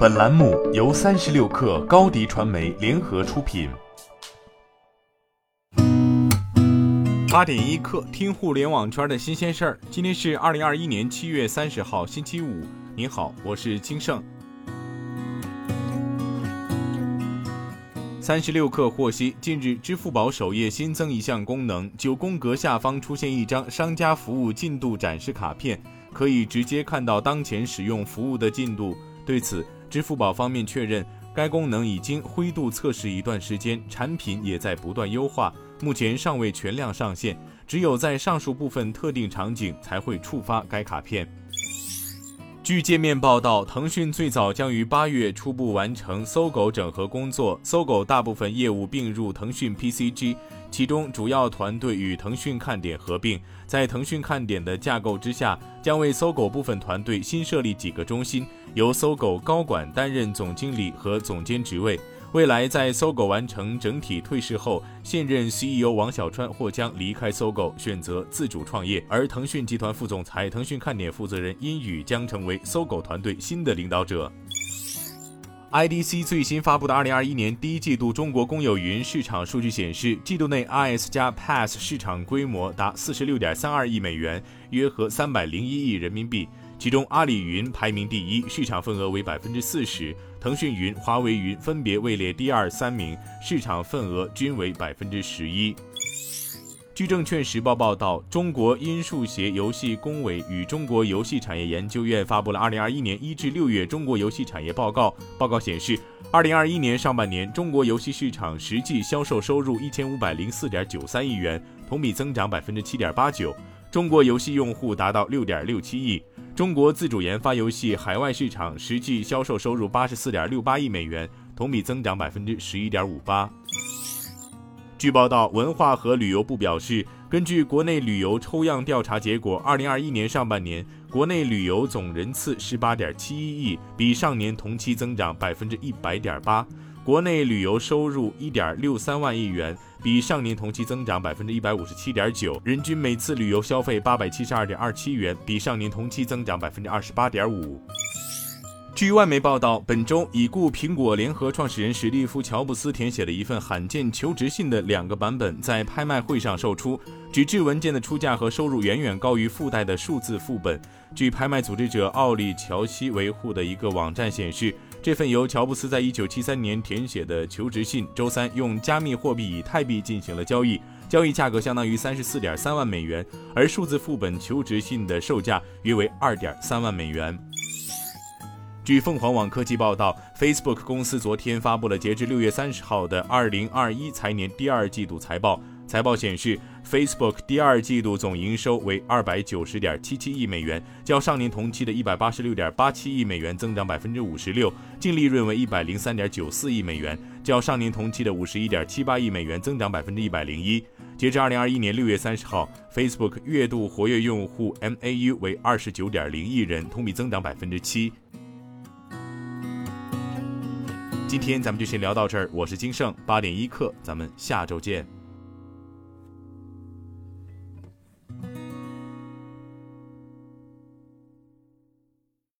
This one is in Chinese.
本栏目由三十六氪高低传媒联合出品。八点一刻，听互联网圈的新鲜事儿。今天是二零二一年七月三十号，星期五。您好，我是金盛。三十六氪获悉，近日支付宝首页新增一项功能，九宫格下方出现一张商家服务进度展示卡片，可以直接看到当前使用服务的进度。对此，支付宝方面确认，该功能已经灰度测试一段时间，产品也在不断优化，目前尚未全量上线，只有在上述部分特定场景才会触发该卡片。据界面报道，腾讯最早将于八月初步完成搜狗整合工作，搜狗大部分业务并入腾讯 PCG。其中主要团队与腾讯看点合并，在腾讯看点的架构之下，将为搜狗部分团队新设立几个中心，由搜狗高管担任总经理和总监职位。未来在搜狗完成整体退市后，现任 CEO 王小川或将离开搜狗，选择自主创业，而腾讯集团副总裁、腾讯看点负责人殷宇将成为搜狗团队新的领导者。IDC 最新发布的2021年第一季度中国公有云市场数据显示，季度内 IS 加 PaaS 市场规模达46.32亿美元，约合301亿人民币。其中，阿里云排名第一，市场份额为百分之四十；腾讯云、华为云分别位列第二、三名，市场份额均为百分之十一。据证券时报报道，中国音数协游戏工委与中国游戏产业研究院发布了2021年1至6月中国游戏产业报告。报告显示，2021年上半年中国游戏市场实际销售收入1504.93亿元，同比增长7.89%。中国游戏用户达到6.67亿。中国自主研发游戏海外市场实际销售收入84.68亿美元，同比增长11.58%。据报道，文化和旅游部表示，根据国内旅游抽样调查结果，二零二一年上半年国内旅游总人次十八点七一亿，比上年同期增长百分之一百点八；国内旅游收入一点六三万亿元，比上年同期增长百分之一百五十七点九；人均每次旅游消费八百七十二点二七元，比上年同期增长百分之二十八点五。据外媒报道，本周已故苹果联合创始人史蒂夫·乔布斯填写的一份罕见求职信的两个版本在拍卖会上售出。纸质文件的出价和收入远远高于附带的数字副本。据拍卖组织者奥利·乔西维护的一个网站显示，这份由乔布斯在1973年填写的求职信，周三用加密货币以太币进行了交易，交易价格相当于34.3万美元，而数字副本求职信的售价约为2.3万美元。据凤凰网科技报道，Facebook 公司昨天发布了截至六月三十号的二零二一财年第二季度财报。财报显示，Facebook 第二季度总营收为二百九十点七七亿美元，较上年同期的一百八十六点八七亿美元增长百分之五十六；净利润为一百零三点九四亿美元，较上年同期的五十一点七八亿美元增长百分之一百零一。截至二零二一年六月三十号，Facebook 月度活跃用户 MAU 为二十九点零亿人，同比增长百分之七。今天咱们就先聊到这儿，我是金盛八点一刻，咱们下周见。